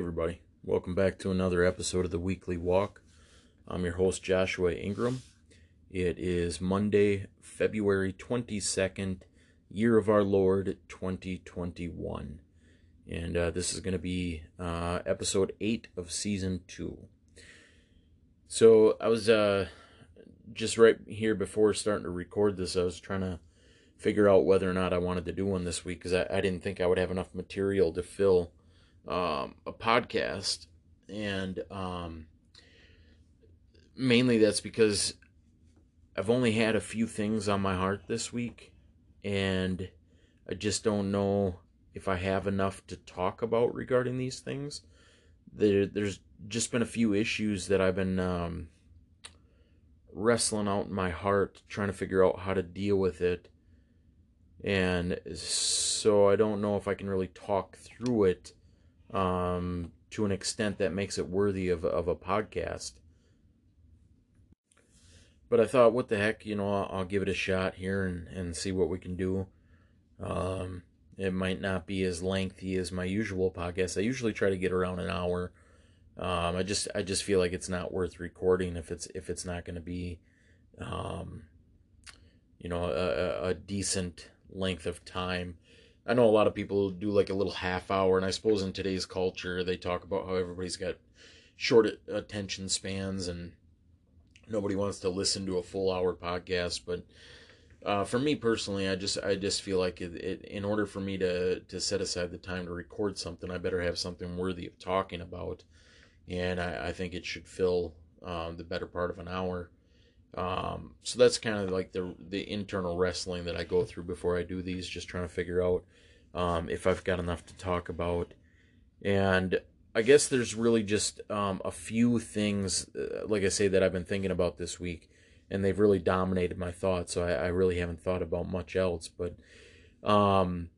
Everybody. Welcome back to another episode of the Weekly Walk. I'm your host, Joshua Ingram. It is Monday, February 22nd, year of our Lord 2021. And uh, this is going to be uh, episode 8 of season 2. So I was uh, just right here before starting to record this, I was trying to figure out whether or not I wanted to do one this week because I, I didn't think I would have enough material to fill um, a podcast, and um, mainly that's because I've only had a few things on my heart this week, and I just don't know if I have enough to talk about regarding these things. There, there's just been a few issues that I've been um, wrestling out in my heart, trying to figure out how to deal with it. And so I don't know if I can really talk through it um, to an extent that makes it worthy of, of a podcast. But I thought, what the heck, you know, I'll, I'll give it a shot here and, and see what we can do. Um, it might not be as lengthy as my usual podcast. I usually try to get around an hour. Um, I just I just feel like it's not worth recording if it's if it's not going to be, um, you know, a, a decent length of time. I know a lot of people do like a little half hour, and I suppose in today's culture they talk about how everybody's got short attention spans and nobody wants to listen to a full hour podcast. But uh, for me personally, I just I just feel like it, it, in order for me to to set aside the time to record something, I better have something worthy of talking about, and I, I think it should fill um, the better part of an hour. Um, so that's kind of like the the internal wrestling that I go through before I do these, just trying to figure out um, if I've got enough to talk about. And I guess there's really just um, a few things, uh, like I say, that I've been thinking about this week, and they've really dominated my thoughts. So I, I really haven't thought about much else. But um,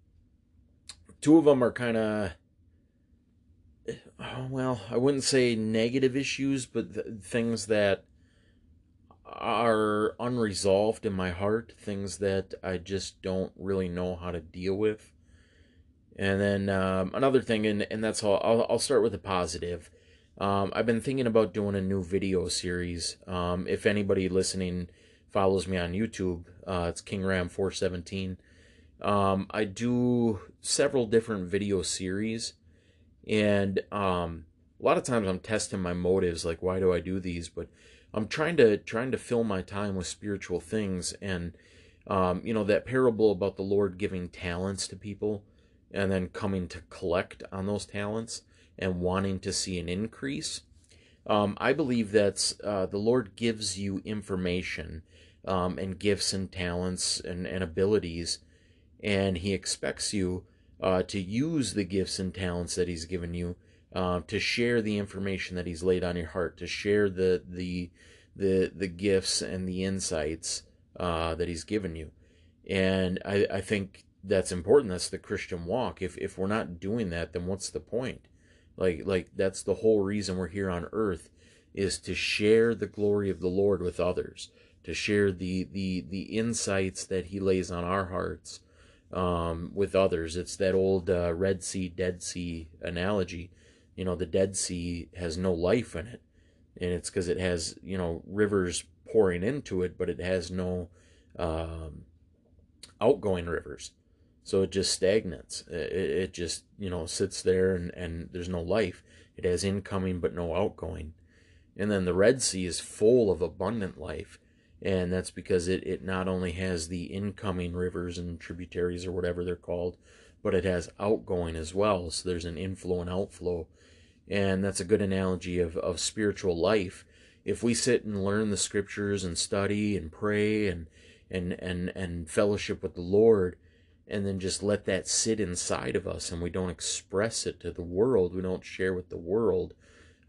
two of them are kind of, uh, well, I wouldn't say negative issues, but th- things that are unresolved in my heart, things that I just don't really know how to deal with. And then um, another thing, and, and that's all, I'll, I'll start with a positive. Um, I've been thinking about doing a new video series. Um, if anybody listening follows me on YouTube, uh, it's King Ram 417. Um, I do several different video series, and um, a lot of times I'm testing my motives, like why do I do these? But I'm trying to trying to fill my time with spiritual things, and um, you know that parable about the Lord giving talents to people, and then coming to collect on those talents and wanting to see an increase. Um, I believe that uh, the Lord gives you information um, and gifts and talents and, and abilities, and He expects you uh, to use the gifts and talents that He's given you uh, to share the information that He's laid on your heart, to share the the the the gifts and the insights uh, that He's given you. And I, I think that's important. That's the Christian walk. If if we're not doing that, then what's the point? Like like that's the whole reason we're here on earth is to share the glory of the Lord with others, to share the the the insights that He lays on our hearts um, with others. It's that old uh, Red Sea, Dead Sea analogy you know the dead sea has no life in it. And it's because it has you know rivers pouring into it but it has no um, outgoing rivers. So it just stagnates. It, it just you know sits there and, and there's no life. It has incoming but no outgoing. And then the red sea is full of abundant life. And that's because it, it not only has the incoming rivers and tributaries or whatever they're called but it has outgoing as well. So there's an inflow and outflow and that's a good analogy of, of spiritual life. If we sit and learn the scriptures and study and pray and and and and fellowship with the lord and then just let that sit inside of us and we don't express it to the world we don't share with the world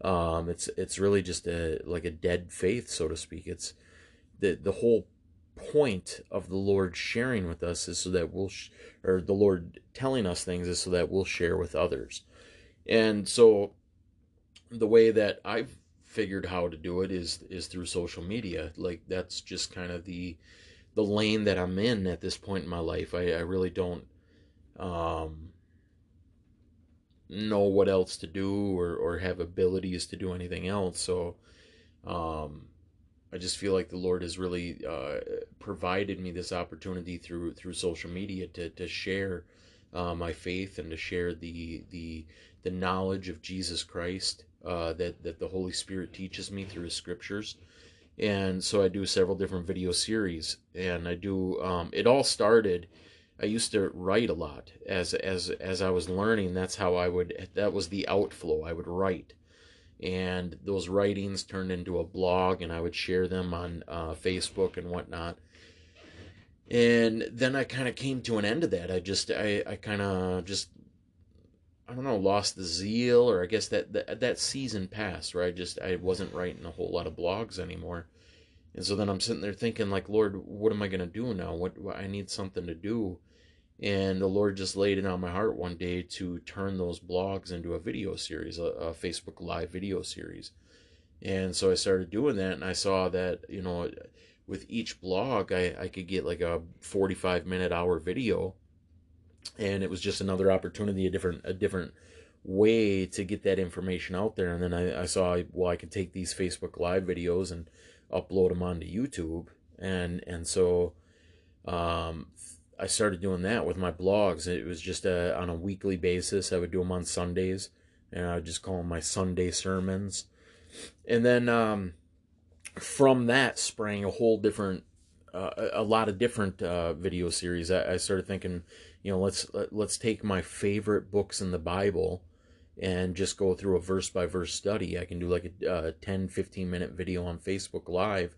um, it's it's really just a like a dead faith so to speak. It's the the whole point of the lord sharing with us is so that we'll sh- or the lord telling us things is so that we'll share with others. And so the way that I've figured how to do it is is through social media. Like that's just kind of the the lane that I'm in at this point in my life. I, I really don't um know what else to do or, or have abilities to do anything else. So um, I just feel like the Lord has really uh, provided me this opportunity through through social media to to share uh, my faith and to share the the the knowledge of Jesus Christ uh, that that the Holy Spirit teaches me through His Scriptures. And so I do several different video series, and I do. Um, it all started I used to write a lot as as as I was learning. That's how I would. That was the outflow. I would write, and those writings turned into a blog, and I would share them on uh, Facebook and whatnot. And then I kind of came to an end of that. I just I I kind of just I don't know lost the zeal, or I guess that, that that season passed where I just I wasn't writing a whole lot of blogs anymore. And so then I'm sitting there thinking, like, Lord, what am I to do now? What, what, I need something to do. And the Lord just laid it on my heart one day to turn those blogs into a video series, a, a Facebook Live video series. And so I started doing that, and I saw that, you know, with each blog, I, I could get like a 45 minute hour video. And it was just another opportunity, a different, a different way to get that information out there. And then I, I saw, well, I could take these Facebook Live videos and upload them onto YouTube, and and so um, I started doing that with my blogs. It was just a, on a weekly basis. I would do them on Sundays, and I would just call them my Sunday sermons. And then um, from that sprang a whole different, uh, a lot of different uh, video series. I, I started thinking, you know, let's let's take my favorite books in the Bible and just go through a verse by verse study. I can do like a, a 10, 15 minute video on Facebook Live,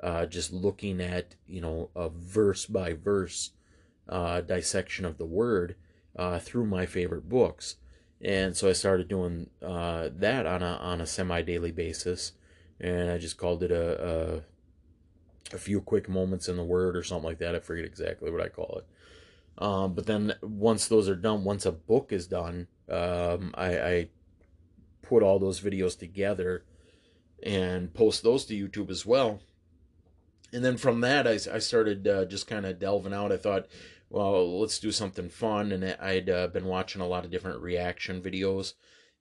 uh, just looking at, you know, a verse by verse uh, dissection of the word uh, through my favorite books. And so I started doing uh, that on a, on a semi daily basis. And I just called it a, a, a few quick moments in the word or something like that. I forget exactly what I call it. Um, but then once those are done, once a book is done, um, I, I put all those videos together and post those to YouTube as well. And then from that, I, I started uh, just kind of delving out. I thought, well, let's do something fun. And I'd uh, been watching a lot of different reaction videos.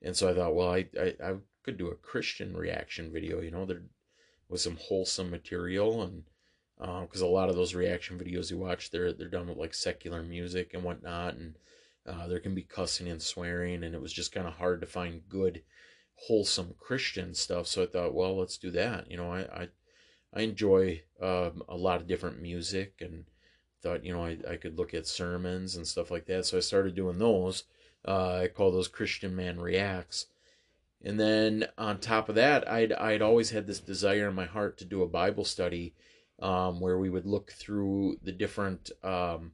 And so I thought, well, I, I, I could do a Christian reaction video, you know, there was some wholesome material. And because uh, a lot of those reaction videos you watch, they're, they're done with like secular music and whatnot. And uh, there can be cussing and swearing, and it was just kind of hard to find good, wholesome Christian stuff. So I thought, well, let's do that. You know, I I, I enjoy um, a lot of different music, and thought, you know, I, I could look at sermons and stuff like that. So I started doing those. Uh, I call those Christian Man Reacts. And then on top of that, I'd I'd always had this desire in my heart to do a Bible study, um, where we would look through the different um,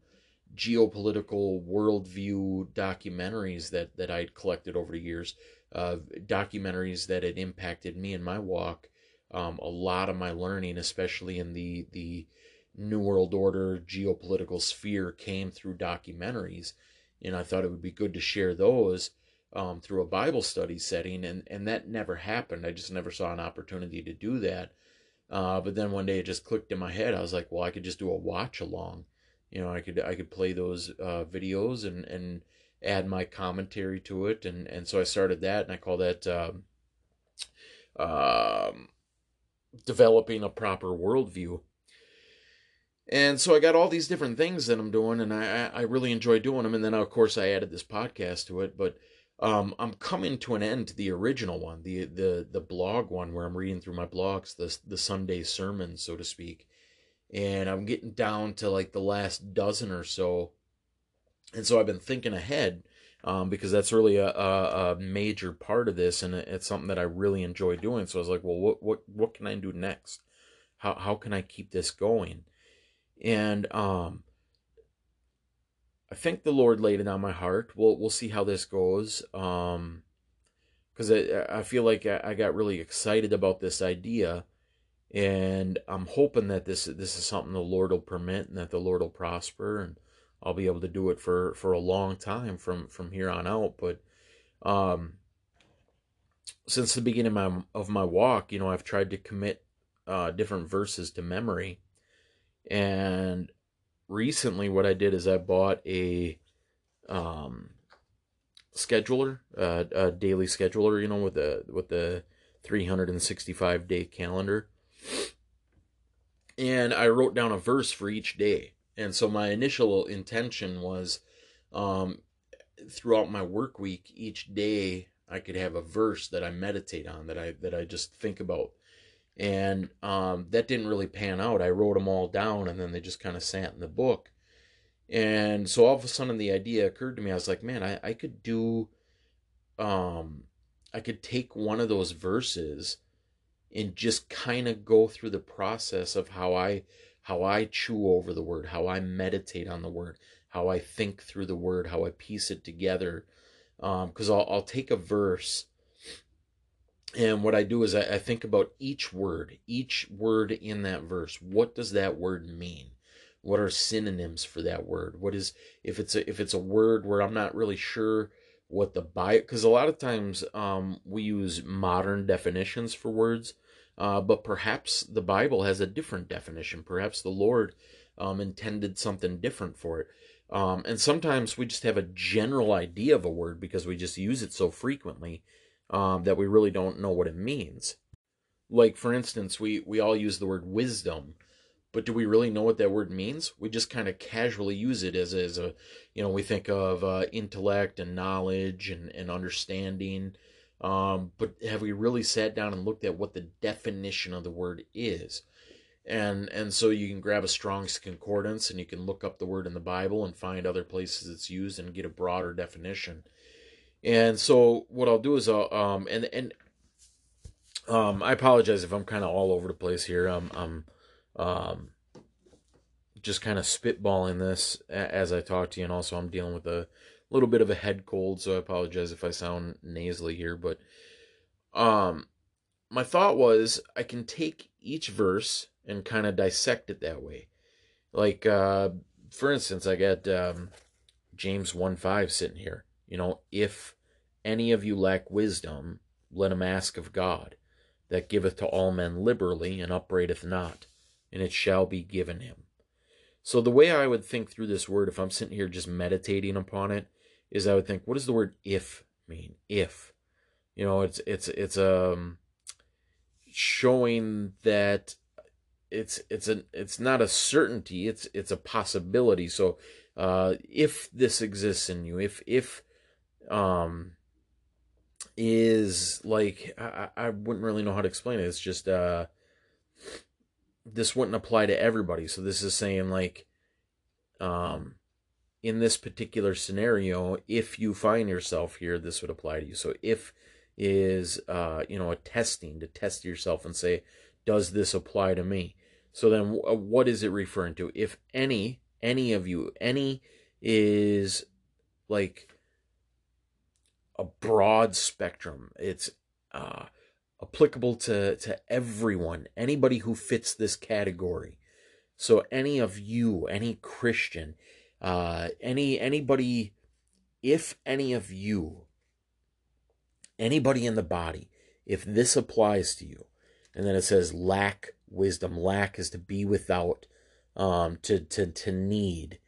geopolitical worldview documentaries that that I'd collected over the years, uh, documentaries that had impacted me in my walk. Um, a lot of my learning, especially in the the New World Order geopolitical sphere, came through documentaries, and I thought it would be good to share those um, through a Bible study setting, and and that never happened. I just never saw an opportunity to do that. Uh, but then one day it just clicked in my head. I was like, well, I could just do a watch along you know, I could I could play those uh, videos and and add my commentary to it, and and so I started that, and I call that um, um, developing a proper worldview. And so I got all these different things that I'm doing, and I I really enjoy doing them. And then of course I added this podcast to it, but um, I'm coming to an end to the original one, the the the blog one where I'm reading through my blogs, the the Sunday sermon, so to speak and I'm getting down to like the last dozen or so. And so I've been thinking ahead um, because that's really a, a, a, major part of this, and it's something that I really enjoy doing. So I was like, well, what what what can I do next? How how can I keep this going? And um, I think the Lord laid it on my heart. We'll we'll see how this goes. Um, because I I feel like I, I got really excited about this idea and I'm hoping that this this is something the Lord will permit and that the Lord will prosper and I'll be able to do it for for a long time from from here on out. But um, since the beginning of my of my walk, you know, I've tried to commit uh, different verses to memory, and recently what I did is I bought a um, scheduler, uh, a daily scheduler, you know, with the with the 365 day calendar. And I wrote down a verse for each day. And so my initial intention was um, throughout my work week, each day I could have a verse that I meditate on, that I that I just think about. And um, that didn't really pan out. I wrote them all down, and then they just kind of sat in the book. And so all of a sudden, the idea occurred to me. I was like, man, I, I could do, um, I could take one of those verses and just kind of go through the process of how I how I chew over the word, how I meditate on the word, how I think through the word, how I piece it together. Because um, I'll, I'll take a verse, and what I do is I, I think about each word, each word in that verse. What does that word mean? What are synonyms for that word? What is if it's a if it's a word where I'm not really sure what the Bible because a lot of times um, we use modern definitions for words uh, but perhaps the Bible has a different definition. Perhaps the Lord um, intended something different for it. Um, and sometimes we just have a general idea of a word because we just use it so frequently um, that we really don't know what it means. Like, for instance, we, we all use the word wisdom, but do we really know what that word means? We just kind of casually use it as, as a, you know, we think of uh, intellect and knowledge and, and understanding. Um, but have we really sat down and looked at what the definition of the word is? And and so you can grab a Strong's concordance and you can look up the word in the Bible and find other places it's used and get a broader definition. And so what I'll do is I'll um and and um I apologize if I'm kind of all over the place here. I'm I'm um just kind of spitballing this as I talk to you, and also I'm dealing with a little bit of a head cold, so I apologize if I sound nasally here, but um my thought was I can take each verse and kind of dissect it that way. Like uh for instance, I got um James 1 5 sitting here. You know, if any of you lack wisdom, let him ask of God, that giveth to all men liberally and upbraideth not, and it shall be given him. So the way I would think through this word, if I'm sitting here just meditating upon it, is I would think, what does the word if mean? If. You know, it's it's it's um showing that it's it's a it's not a certainty, it's it's a possibility. So uh if this exists in you, if if um is like I, I wouldn't really know how to explain it. It's just uh this wouldn't apply to everybody. So this is saying like um in this particular scenario, if you find yourself here, this would apply to you. So if is uh, you know a testing to test yourself and say, does this apply to me? So then, what is it referring to? If any, any of you, any is like a broad spectrum. It's uh, applicable to to everyone, anybody who fits this category. So any of you, any Christian, uh, any anybody, if any of you, anybody in the body, if this applies to you, and then it says lack wisdom. Lack is to be without, um, to to to need,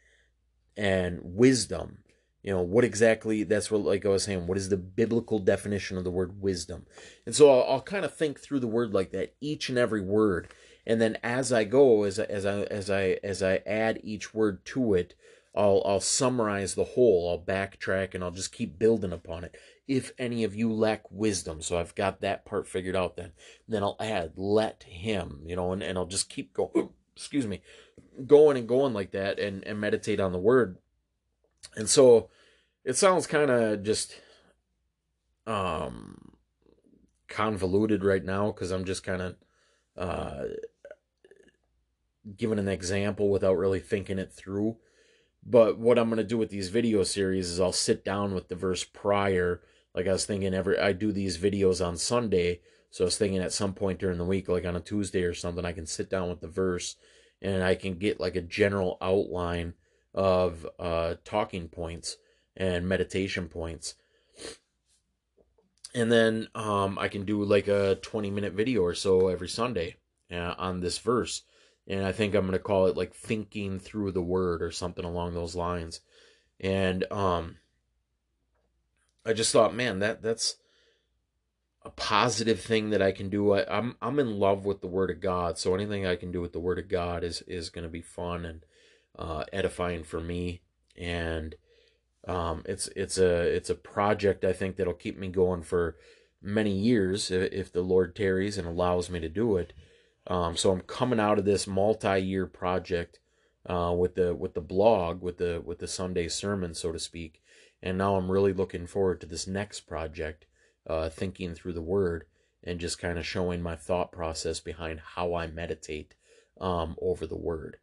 and wisdom. You know what exactly? That's what like I was saying. What is the biblical definition of the word wisdom? And so I'll, I'll kind of think through the word like that, each and every word, and then as I go, as as I as I as I add each word to it, I'll I'll summarize the whole. I'll backtrack and I'll just keep building upon it. If any of you lack wisdom, so I've got that part figured out. Then then I'll add let him, you know, and, and I'll just keep going. Excuse me, going and going like that, and and meditate on the word. And so it sounds kind of just um convoluted right now because I'm just kind of uh giving an example without really thinking it through but what I'm going to do with these video series is I'll sit down with the verse prior. Like I was thinking, every I do these videos on Sunday, so I was thinking at some point during the week, like on a Tuesday or something, I can sit down with the verse and I can get like a general outline of uh, talking points and meditation points. And then um, I can do like a 20 minute video or so every Sunday uh, on this verse and I think I'm gonna call it like thinking through the word or something along those lines. And um, I just thought, man, that that's a positive thing that I can do. I, I'm I'm in love with the Word of God, so anything I can do with the Word of God is is going to be fun and uh, edifying for me. And um, it's it's a it's a project I think that'll keep me going for many years if, if the Lord tarries and allows me to do it. Um, so I'm coming out of this multi-year project uh, with the with the blog with the with the Sunday sermon, so to speak. And now I'm really looking forward to this next project uh, thinking through the word and just kind of showing my thought process behind how I meditate um, over the word.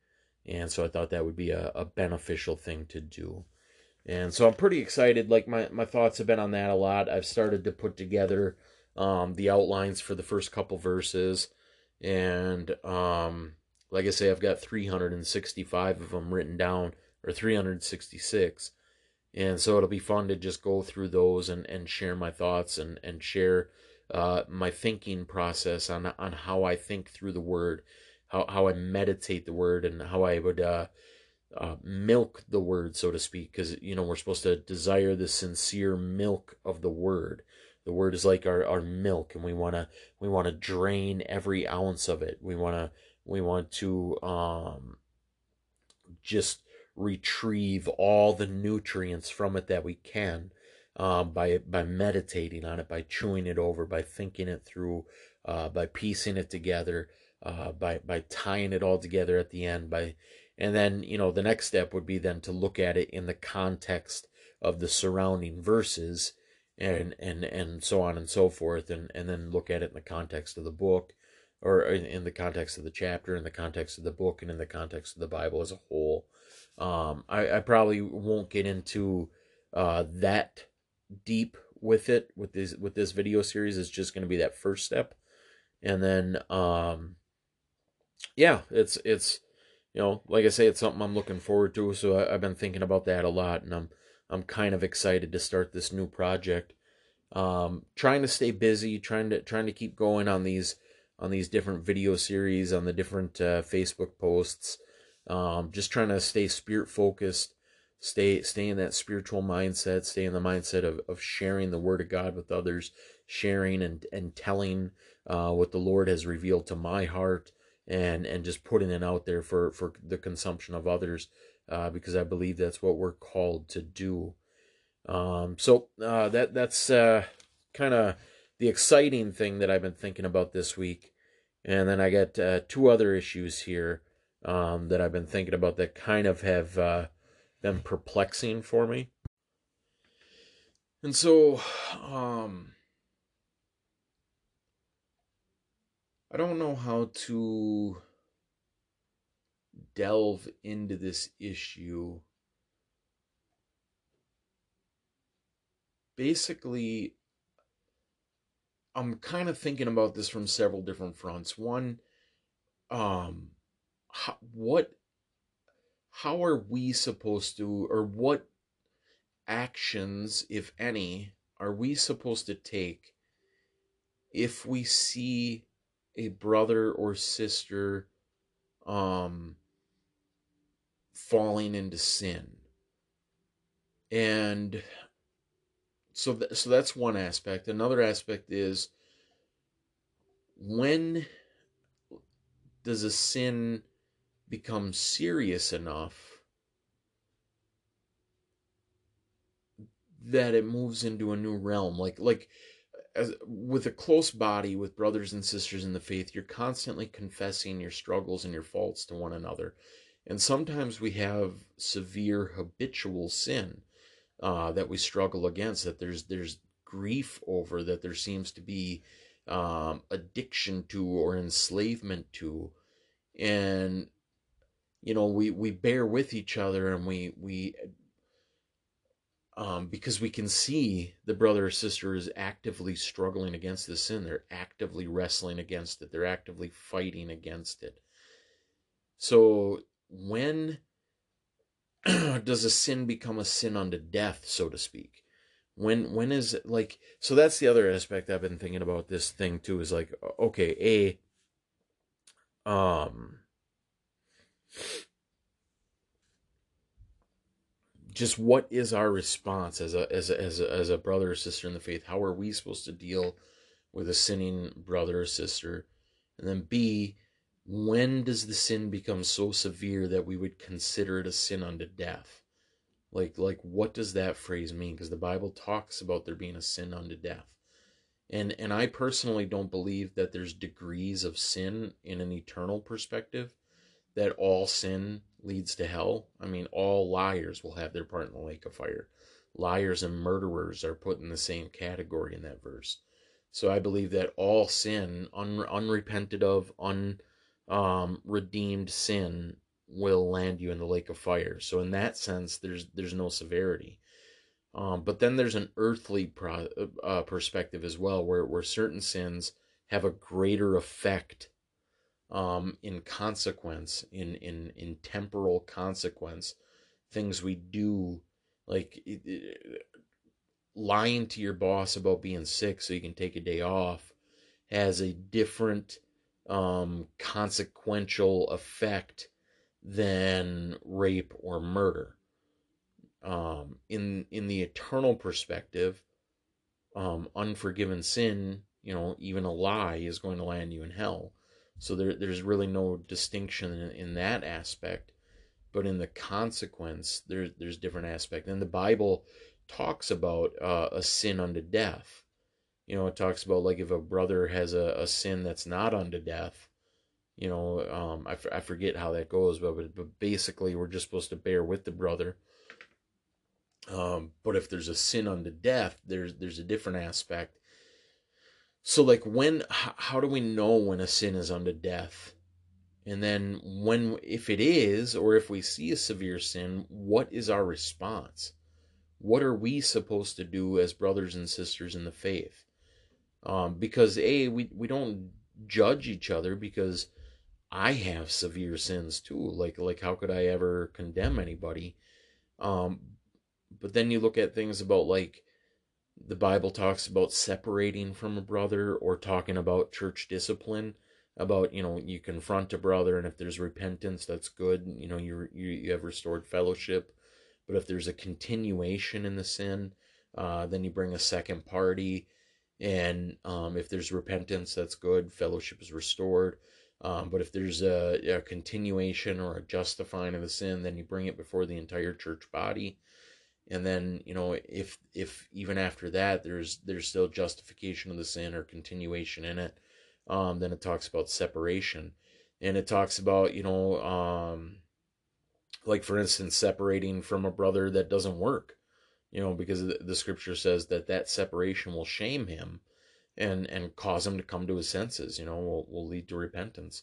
And so I thought that would be a, a beneficial thing to do. And so I'm pretty excited. Like my, my thoughts have been on that a lot. I've started to put together um, the outlines for the first couple verses. And um, like I say, I've got 365 of them written down, or 366 and so it'll be fun to just go through those and, and share my thoughts and, and share uh, my thinking process on on how I think through the word, how, how I meditate the word, and how I would uh, uh, milk the word, so to speak, because you know we're supposed to desire the sincere milk of the word. The word is like our, our milk, and we wanna we wanna drain every ounce of it. We wanna we want to um, just retrieve all the nutrients from it that we can um, by by meditating on it, by chewing it over, by thinking it through, uh, by piecing it together, uh, by by tying it all together at the end. By and then you know the next step would be then to look at it in the context of the surrounding verses and and and so on and so forth and and then look at it in the context of the book or in the context of the chapter in the context of the book and in the context of the bible as a whole um, I, I probably won't get into uh, that deep with it with this with this video series. It's just going to be that first step, and then um, yeah, it's it's you know like I say, it's something I'm looking forward to. So I, have been thinking about that a lot, and I'm I'm kind of excited to start this new project. Um, trying to stay busy, trying to trying to keep going on these on these different video series, on the different uh, Facebook posts. Um, just trying to stay spirit focused, stay stay in that spiritual mindset, stay in the mindset of, of sharing the word of God with others, sharing and, and telling uh, what the Lord has revealed to my heart and and just putting it out there for, for the consumption of others uh, because I believe that's what we're called to do. Um, so uh, that that's uh, kind of the exciting thing that I've been thinking about this week. And then I got uh, two other issues here um, that I've been thinking about that kind of have uh, been perplexing for me. And so, um, I don't know how to delve into this issue. Basically, I'm kind of thinking about this from several different fronts. One, um, how, what how are we supposed to or what actions if any are we supposed to take if we see a brother or sister um falling into sin. And so th- so that's one aspect. Another aspect is when does a sin become serious enough that it moves into a new realm? Like like as, with a close body with brothers and sisters in the faith you're constantly confessing your struggles and your faults to one another. And sometimes we have severe habitual sin uh, that we struggle against that there's there's grief over that there seems to be um, addiction to or enslavement to. And you know we we bear with each other and we we um, because we can see the brother or sister is actively struggling against the sin. They're actively wrestling against it. They're actively fighting against it. So when does a sin become a sin unto death so to speak? When when is it like so that's the other aspect i've been thinking about this thing too is like okay a um just what is our response as a as a, as a as a brother or sister in the faith? How are we supposed to deal with a sinning brother or sister? And then B, when does the sin become so severe that we would consider it a sin unto death? Like like what does that phrase mean? Because the Bible talks about there being a sin unto death. And and I personally don't believe that there's degrees of sin in an eternal perspective, that all sin leads to hell. I mean, all liars will have their part in the lake of fire. Liars and murderers are put in the same category in that verse. So I believe that all sin, un, unrepented of, unredeemed um, sin, will land you in the lake of fire. So in that sense, there's there's no severity. Um, but then there's an earthly pro, uh, perspective as well, where where certain sins have a greater effect um, in consequence, in in in temporal consequence, things we do, like it, it, lying to your boss about being sick so you can take a day off, has a different um, consequential effect than rape or murder. Um, in in the eternal perspective, um, unforgiven sin, you know, even a lie is going to land you in hell. So there, there's really no distinction in, in that aspect. But in the consequence, there, there's different aspect. And the Bible talks about uh, a sin unto death. You know, it talks about like if a brother has a, a sin that's not unto death, you know, um, I forget how that goes, but, but basically we're just supposed to bear with the brother. Um, but if there's a sin unto death, there's there's a different aspect so, like, when, how do we know when a sin is unto death? And then, when, if it is, or if we see a severe sin, what is our response? What are we supposed to do as brothers and sisters in the faith? Um, because a we we don't judge each other because I have severe sins too. Like like how could I ever condemn anybody? Um, but then you look at things about like the Bible talks about separating from a brother or talking about church discipline about you know you confront a brother and if there's repentance that's good you know you you, you have restored fellowship. But if there's a continuation in the sin uh, then you bring a second party. And um, if there's repentance that's good fellowship is restored. Um, but if there's a, a continuation or a justifying of the sin then you bring it before the entire church body and then you know if if even after that there's there's still justification of the sin or continuation in it um then it talks about separation. And it talks about you know um like for instance separating from a brother that doesn't work you know because the scripture says that that separation will shame him and and cause him to come to his senses you know will, will lead to repentance.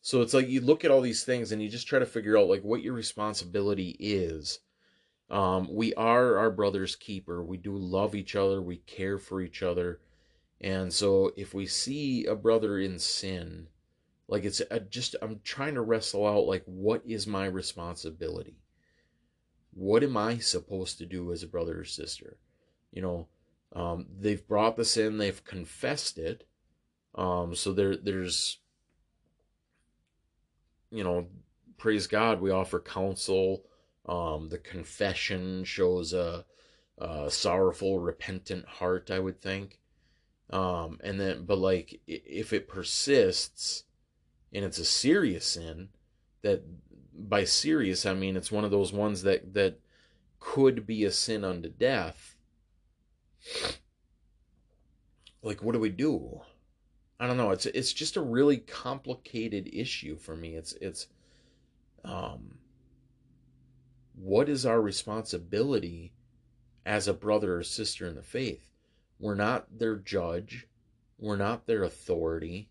So it's like you look at all these things and you just try to figure out like what your responsibility is um, we are our brother's keeper. We do love each other. We care for each other. And so if we see a brother in sin, like it's a, just, I'm trying to wrestle out, like, what is my responsibility? What am I supposed to do as a brother or sister? You know, um, they've brought the sin, they've confessed it. Um, so there, there's, you know, praise God, we offer counsel um, the confession shows a, a, sorrowful, repentant heart, I would think. Um, and then, but like, if it persists and it's a serious sin, that by serious, I mean it's one of those ones that, that could be a sin unto death. Like, what do we do? I don't know. It's it's just a really complicated issue for me. It's it's um what is our responsibility as a brother or sister in the faith? We're not their judge. We're not their authority.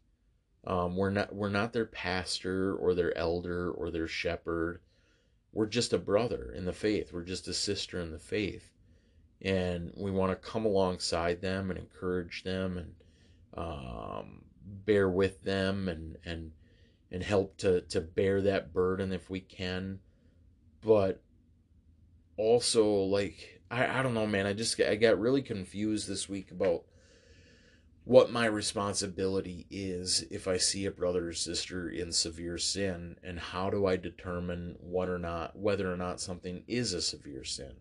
Um, we're not we're not their pastor or their elder or their shepherd. We're just a brother in the faith. We're just a sister in the faith, and we want to come alongside them and encourage them and um, bear with them and and and help to to bear that burden if we can. But also like I, I don't know man i just i got really confused this week about what my responsibility is if I see a brother or sister in severe sin, and how do I determine what or not whether or not something is a severe sin.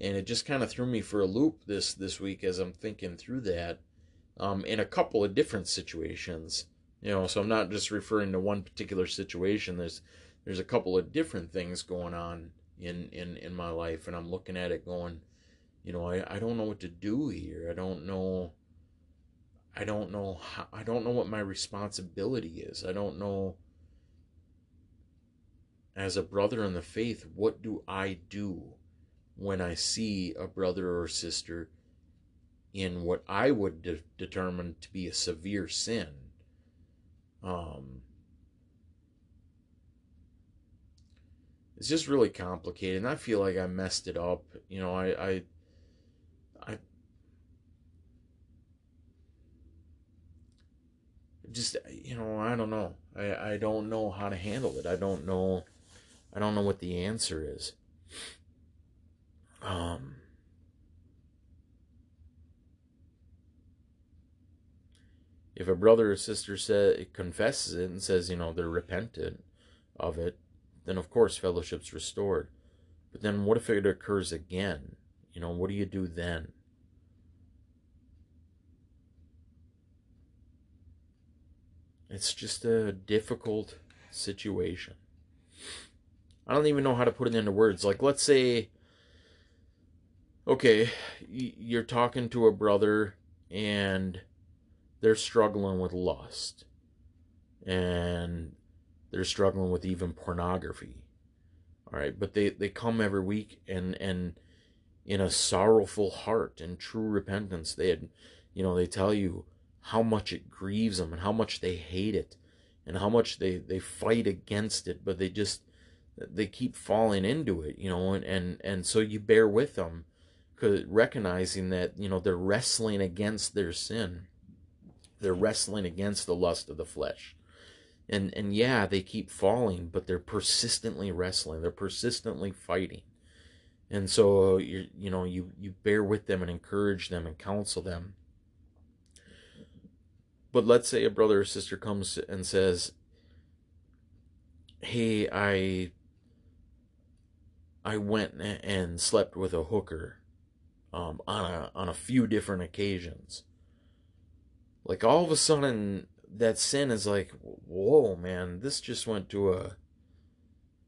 And it just kind of threw me for a loop this this week as I'm thinking through that, um, in a couple of different situations. You know, so I'm not just referring to one particular situation. There's there's a couple of different things going on in in in my life, and I'm looking at it going, you know, I I don't know what to do here. I don't know I don't know how, I don't know what my responsibility is. I don't know as a brother in the faith, what do I do when I see a brother or sister in what I would de- determine to be a severe sin? Um, it's just really complicated, and I feel like I messed it up. You know, I, I i just you know i don't know i i don't know how to handle it i don't know i don't know what the answer is um if a brother or sister says confesses it and says you know they're repentant of it then of course fellowship's restored but then what if it occurs again you know what do you do then It's just a difficult situation. I don't even know how to put it into words. Like, let's say, okay, you're talking to a brother and they're struggling with lust and they're struggling with even pornography. All right, but they, they come every week and, and in a sorrowful heart and true repentance, they had, you know, they tell you, how much it grieves them and how much they hate it and how much they, they fight against it, but they just they keep falling into it, you know, and, and, and so you bear with them because recognizing that, you know, they're wrestling against their sin. They're wrestling against the lust of the flesh. And and yeah, they keep falling, but they're persistently wrestling. They're persistently fighting. And so you you know, you you bear with them and encourage them and counsel them but let's say a brother or sister comes and says, "Hey, I I went and slept with a hooker um, on a on a few different occasions." Like all of a sudden, that sin is like, "Whoa, man! This just went to a."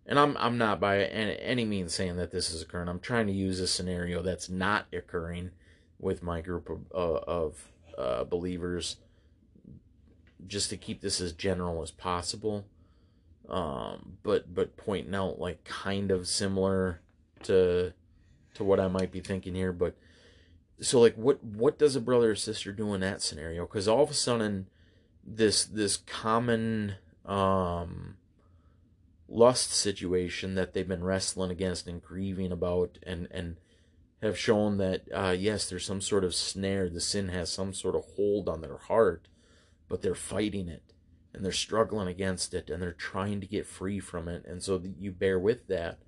And I'm I'm not by any means saying that this is occurring. I'm trying to use a scenario that's not occurring with my group of, uh, of uh, believers just to keep this as general as possible. Um, but but pointing out like kind of similar to to what I might be thinking here. But so like what what does a brother or sister do in that scenario? Because all of a sudden this this common um lust situation that they've been wrestling against and grieving about and and have shown that uh, yes there's some sort of snare. The sin has some sort of hold on their heart but they're fighting it and they're struggling against it and they're trying to get free from it. And so you bear with that.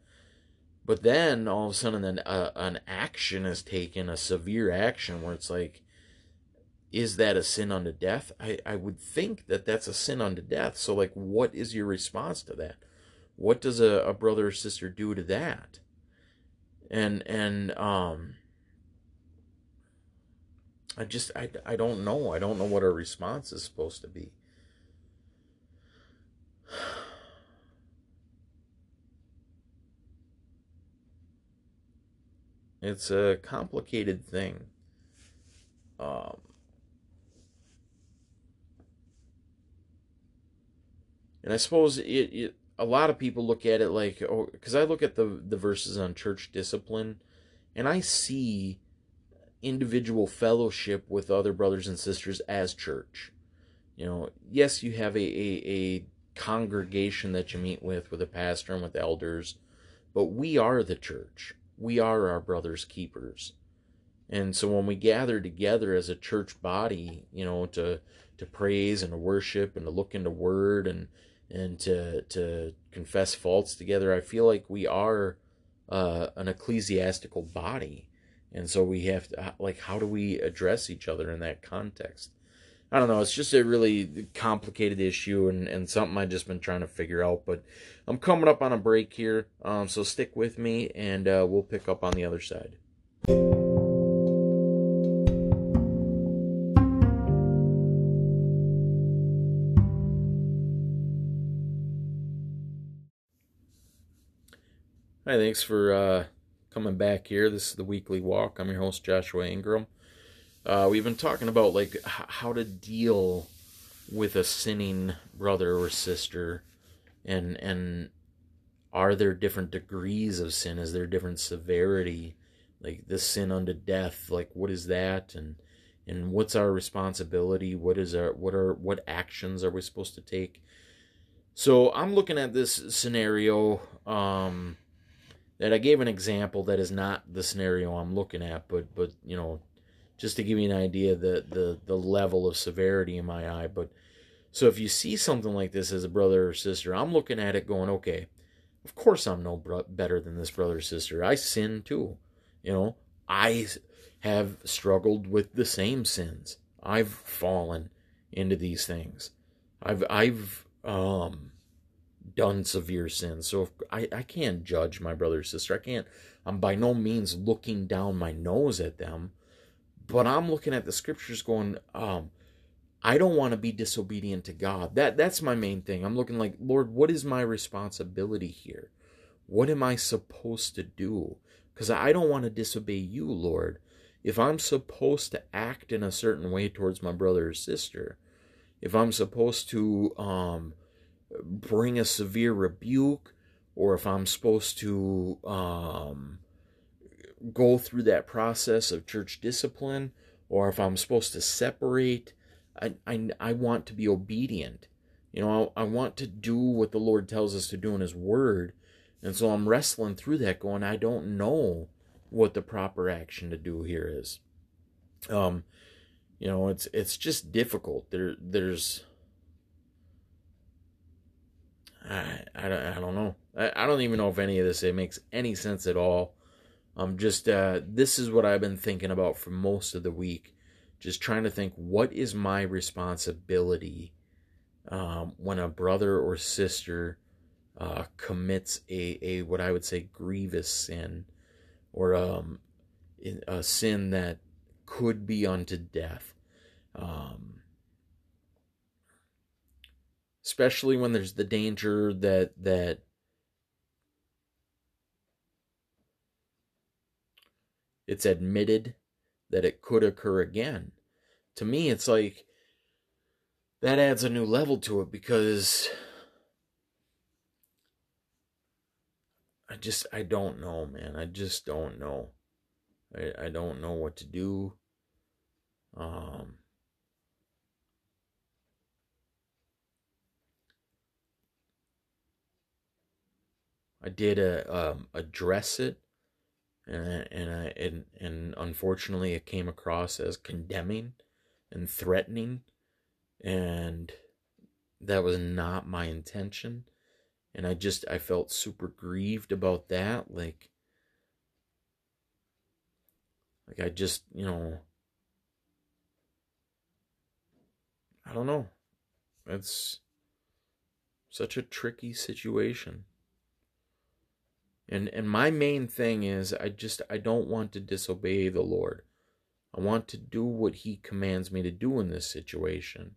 But then all of a sudden an, uh, an action is taken a severe action where it's like is that a sin unto death I, I would think that that's a sin unto death so like what is your response to that what does a, a brother or sister do to that and and um I just I, I don't know. I don't know what our response is supposed to be. It's a complicated thing. Um, and I suppose it, it a lot of people look at it like oh because I look at the the verses on church discipline and I see individual fellowship with other brothers and sisters as church. You know, yes, you have a, a, a congregation that you meet with, with a pastor and with elders, but we are the church. We are our brother's keepers. And so when we gather together as a church body, you know, to to praise and to worship and to look into word and and to to confess faults together, I feel like we are uh, an ecclesiastical body And so we have to, like, how do we address each other in that context? I don't know. It's just a really complicated issue and, and something I've just been trying to figure out. But I'm coming up on a break here. Um, so stick with me and uh, we'll pick up on the other side. Hi, thanks for uh, coming back here. This is the weekly walk. I'm your host, Joshua Ingram. Uh, we've been talking about like h- how to deal with a sinning brother or sister, and and are there different degrees of sin? Is there different severity? Like the sin unto death, like what is that? And and what's our responsibility? What is our what are what actions are we supposed to take? So I'm looking at this scenario. Um, that I gave an example that is not the scenario I'm looking at, but but you know, just to give you an idea the the the level of severity in my eye. But so if you see something like this as a brother or sister, I'm looking at it going, okay, of course I'm no bro- better than this brother or sister. I sin too, you know. I have struggled with the same sins. I've fallen into these things. I've I've um done severe sins. So I, I can't judge my brother or sister. I can't, I'm by no means looking down my nose at them, but I'm looking at the scriptures going, um, I don't want to be disobedient to God. That that's my main thing. I'm looking like, Lord, what is my responsibility here? What am I supposed to do? Because I don't want to disobey you, Lord. If I'm supposed to act in a certain way towards my brother or sister, if I'm supposed to um, bring a severe rebuke or if I'm supposed to um, go through that process of church discipline or if I'm supposed to separate. I, I, I want to be obedient. You know, I, I want to do what the Lord tells us to do in His Word. And so I'm wrestling through that, going, I don't know what the proper action to do here is. Um, you know, it's it's just difficult. There there's I, I, don't, I don't know. I, I don't even know if any of this it makes any sense at all. I'm just uh, this is what I've been thinking about for most of the week. Just trying to think what is my responsibility um, when a brother or sister uh, commits a, a what I would say grievous sin or um, a sin that could be unto death. Um, especially when there's the danger that that it's admitted that it could occur again. To me, it's like that adds a new level to it because I just I don't know, man. I just don't know. I I don't know what to do. Um I did a, um, address it, and and I and and unfortunately it came across as condemning and threatening, and that was not my intention, and I just I felt super grieved about that, like like I just you know I don't know, it's such a tricky situation. And and my main thing is I just I don't want to disobey the Lord. I want to do what he commands me to do in this situation.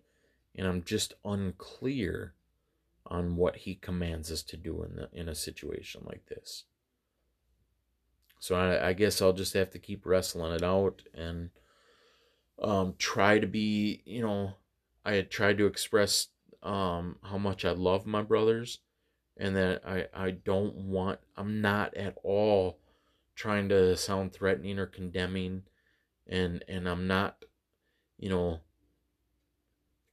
And I'm just unclear on what he commands us to do in the, in a situation like this. So I, I guess I'll just have to keep wrestling it out and um, try to be, you know, I had tried to express um, how much I love my brothers and that I, I don't want, I'm not at all trying to sound threatening or condemning, and and I'm not, you know,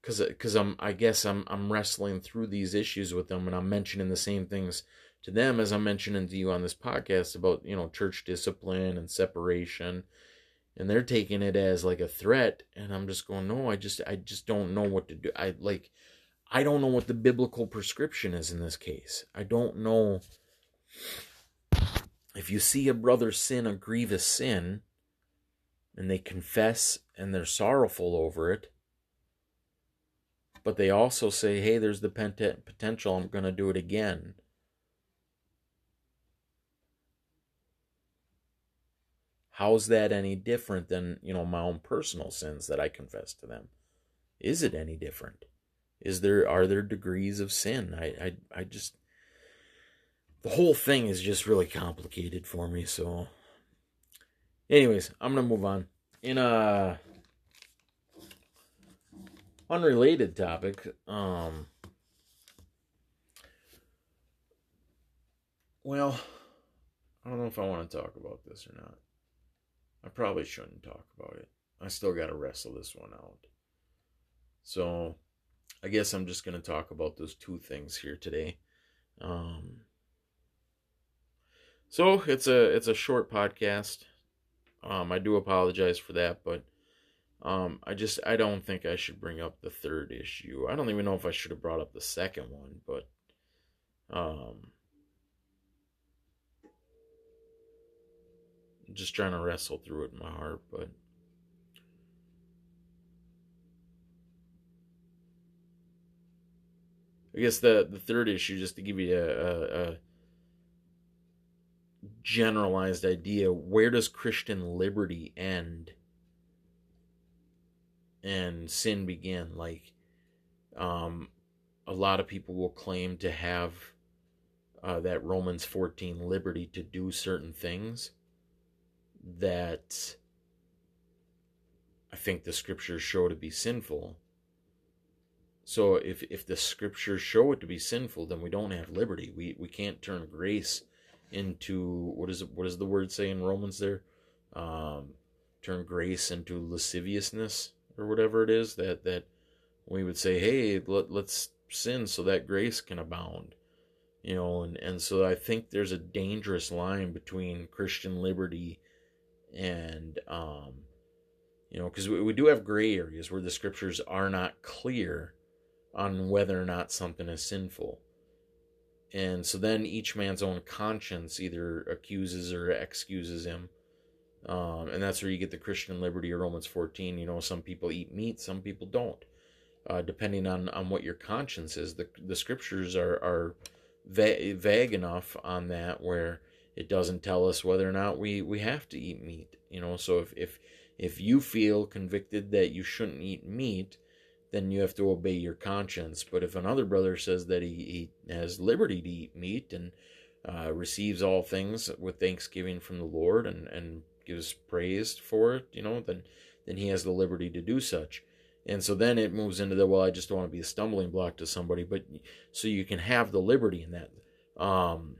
because because I'm I guess I'm I'm wrestling through these issues with them, and I'm mentioning the same things to them as I'm mentioning to you on this podcast about you know church discipline and separation, and they're taking it as like a threat, and I'm just going no, I just I just don't know what to do. I like I don't know what the biblical prescription is in this case. I don't know if you see a brother sin a grievous sin, and they confess and they're sorrowful over it. But they also say, hey, there's the potential, I'm going to do it again. How's that any different than, you know, my own personal sins that I confess to them? Is it any different? Is there are there degrees of sin? I I I just the whole thing is just really complicated for me, so anyways, I'm to move on. In a unrelated topic, um well, I don't know if I want to talk about this or not. I probably shouldn't talk about it. I still got to wrestle this one out. So, I guess I'm just going to talk about those two things here today. Um, so it's a it's a short podcast. Um, I do apologize for that, but um, I just I don't think I should bring up the third issue. I don't even know if I should have brought up the second one, but um, I'm just trying to wrestle through it in my heart, but I guess the the third issue, just to give you a, a, a generalized idea, where does Christian liberty end and sin begin? Like, um, a lot of people will claim to have uh, that Romans 14 liberty to do certain things that I think the scriptures show to be sinful. So if if the scriptures show it to be sinful, then we don't have liberty. We we can't turn grace into what is what does the word say in Romans there? Um, turn grace into lasciviousness or whatever it is that that we would say, hey, let, let's sin so that grace can abound. You know, and, and so I think there's a dangerous line between Christian liberty and um, you know, because we, we do have gray areas where the scriptures are not clear on whether or not something is sinful. And so then each man's own conscience either accuses or excuses him. Um, and that's where you get the Christian liberty of Romans 14. You know, some people eat meat, some people don't. Uh, depending on, on what your conscience is. The, the scriptures are, are va- vague enough on that where it doesn't tell us whether or not we, we have to eat meat. You know, so if, if if you feel convicted that you shouldn't eat meat, then you have to obey your conscience. But if another brother says that he, he has liberty to eat meat and uh, receives all things with thanksgiving from the Lord and, and gives praise for it, you know, then then he has the liberty to do such. And so then it moves into the well, I just don't want to be a stumbling block to somebody, but so you can have the liberty in that. Um,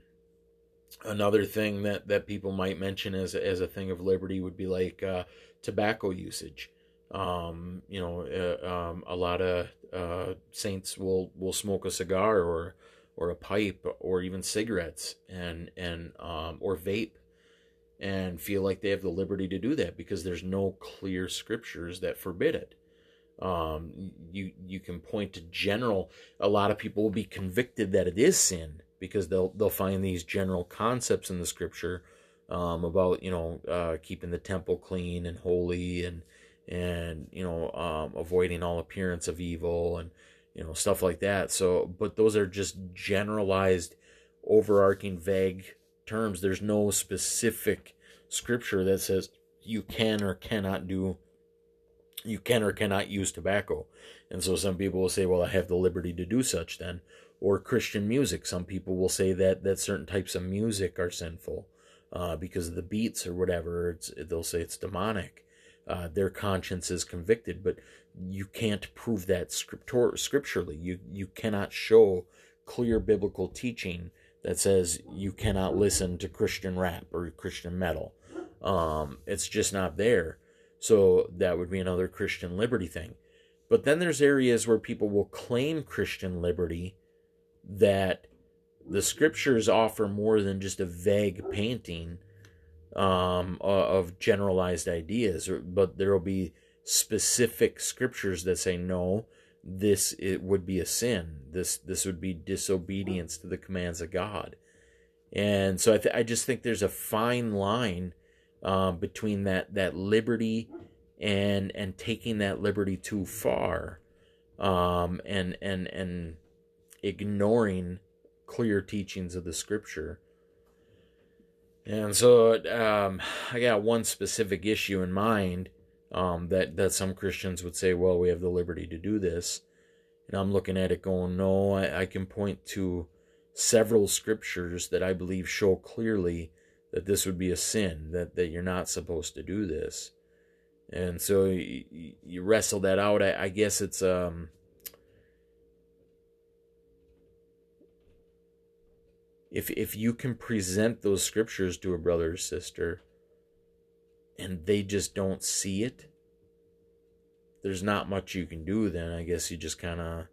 another thing that, that people might mention as as a thing of liberty would be like uh, tobacco usage. Um, you know, uh, um, a lot of uh, saints will will smoke a cigar or or a pipe or even cigarettes and and um, or vape and feel like they have the liberty to do that because there's no clear scriptures that forbid it. Um, you you can point to general. A lot of people will be convicted that it is sin because they'll they'll find these general concepts in the scripture um, about you know uh, keeping the temple clean and holy and and you know um, avoiding all appearance of evil and you know stuff like that. So but those are just generalized overarching vague terms. There's no specific scripture that says you can or cannot do you can or cannot use tobacco. And so some people will say well i have the liberty to do such then. Or christian music. Some people will say that that certain types of music are sinful uh, because of the beats or whatever. They'll say it's demonic uh, their conscience is convicted, but you can't prove that scriptor- scripturally. You you cannot show clear biblical teaching that says you cannot listen to Christian rap or Christian metal. Um, it's just not there. So that would be another Christian liberty thing. But then there's areas where people will claim Christian liberty that the scriptures offer more than just a vague painting um, of generalized ideas, but there will be specific scriptures that say no, this it would be a sin. This this would be disobedience to the commands of God, and so I th- I just think there's a fine line uh, between that that liberty and and taking that liberty too far, um, and and and ignoring clear teachings of the Scripture. And so um, I got one specific issue in mind um, that that some Christians would say, well, we have the liberty to do this, and I'm looking at it going, no, I, I can point to several scriptures that I believe show clearly that this would be a sin, that, that you're not supposed to do this. And so you, you wrestle that out. I, I guess it's um if if you can present those scriptures to a brother or sister and they just don't see it, there's not much you can do then. I guess you just kind of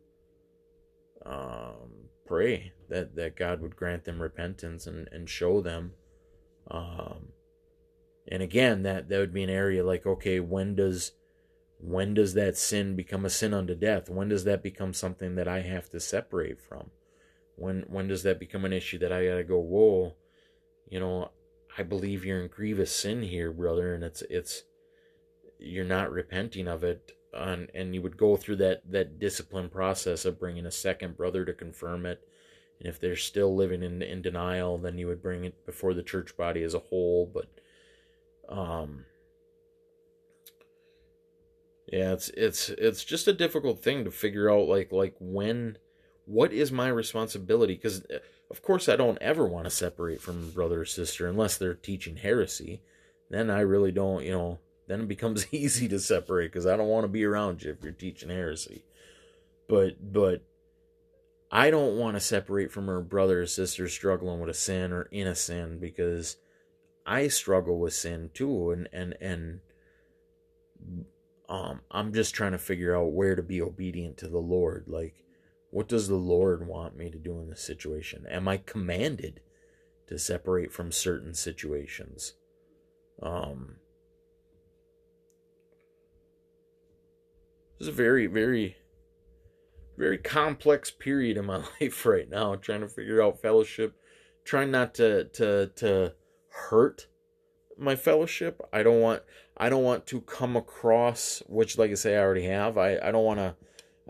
um, pray that, that God would grant them repentance and, and show them. Um, and again, that, that would be an area like, okay, when does when does that sin become a sin unto death? When does that become something that I have to separate from? When when does that become an issue that I gotta go, whoa, you know, I believe you're in grievous sin here, brother, and it's it's you're not repenting of it, and and you would go through that that discipline process of bringing a second brother to confirm it, and if they're still living in in denial, then you would bring it before the church body as a whole. But, um, yeah, it's it's it's just a difficult thing to figure out, like like when, what is my responsibility? Because of course, I don't ever want to separate from brother or sister unless they're teaching heresy. Then I really don't, you know, then it becomes easy to separate because I don't want to be around you if you're teaching heresy. But, but I don't want to separate from her brother or sister struggling with a sin or in a sin because I struggle with sin too. And, and, and, um, I'm just trying to figure out where to be obedient to the Lord. Like, what does the Lord want me to do in this situation? Am I commanded to separate from certain situations? Um, this is a very, very, very complex period in my life right now. Trying to figure out fellowship, trying not to to to hurt my fellowship. I don't want I don't want to come across, which like I say I already have. I I don't want to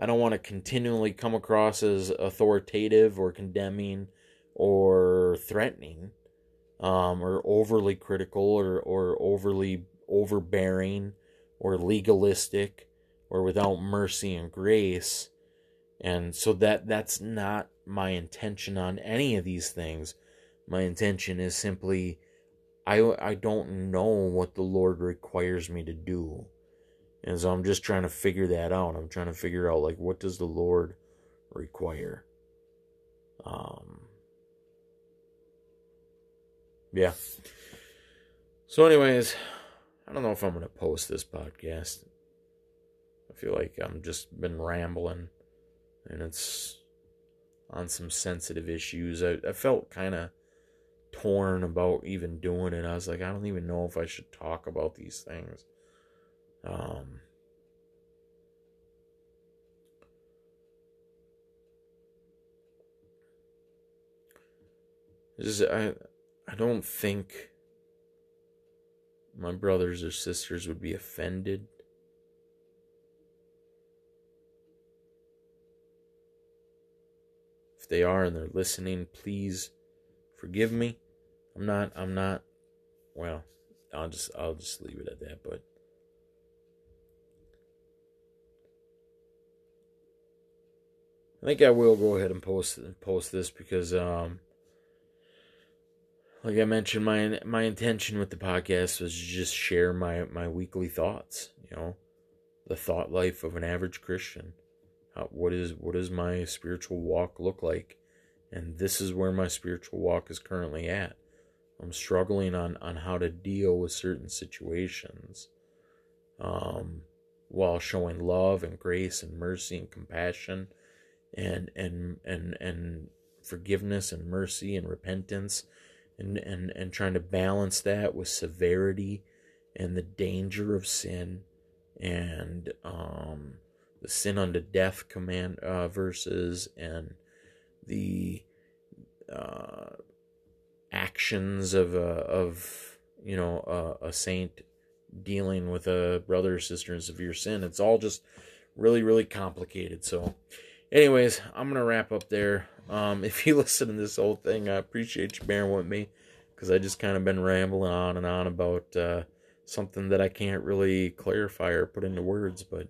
I don't want to continually come across as authoritative or condemning or threatening um, or overly critical or, or overly overbearing or legalistic or without mercy and grace. And so that that's not my intention on any of these things. My intention is simply I I don't know what the Lord requires me to do. And so I'm just trying to figure that out. I'm trying to figure out like what does the Lord require? Um Yeah. So anyways, I don't know if I'm going to post this podcast. I feel like I'm just been rambling and it's on some sensitive issues. I, I felt kind of torn about even doing it. I was like, I don't even know if I should talk about these things. Um, I I don't think my brothers or sisters would be offended. If they are and they're listening, please forgive me. I'm not I'm not well, I'll just I'll just leave it at that, but I think I will go ahead and post post this because, um, like I mentioned, my my intention with the podcast was to just share my my weekly thoughts. You know, the thought life of an average Christian. How, what is what does my spiritual walk look like? And this is where my spiritual walk is currently at. I'm struggling on on how to deal with certain situations, um, while showing love and grace and mercy and compassion and and and and forgiveness and mercy and repentance and and and trying to balance that with severity and the danger of sin and um the sin unto death command uh, verses and the uh, actions of uh, of you know, a, a saint dealing with a brother or sister in severe sin. It's all just really, really complicated. So, anyways, I'm gonna wrap up there. Um, if you listen to this whole thing, I appreciate you bearing with me because I just kind of been rambling on and on about uh, something that I can't really clarify or put into words. But,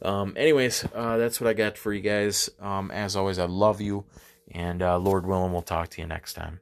um, anyways, uh, that's what I got for you guys. Um, as always, I love you, and uh, Lord willing, we'll talk to you next time.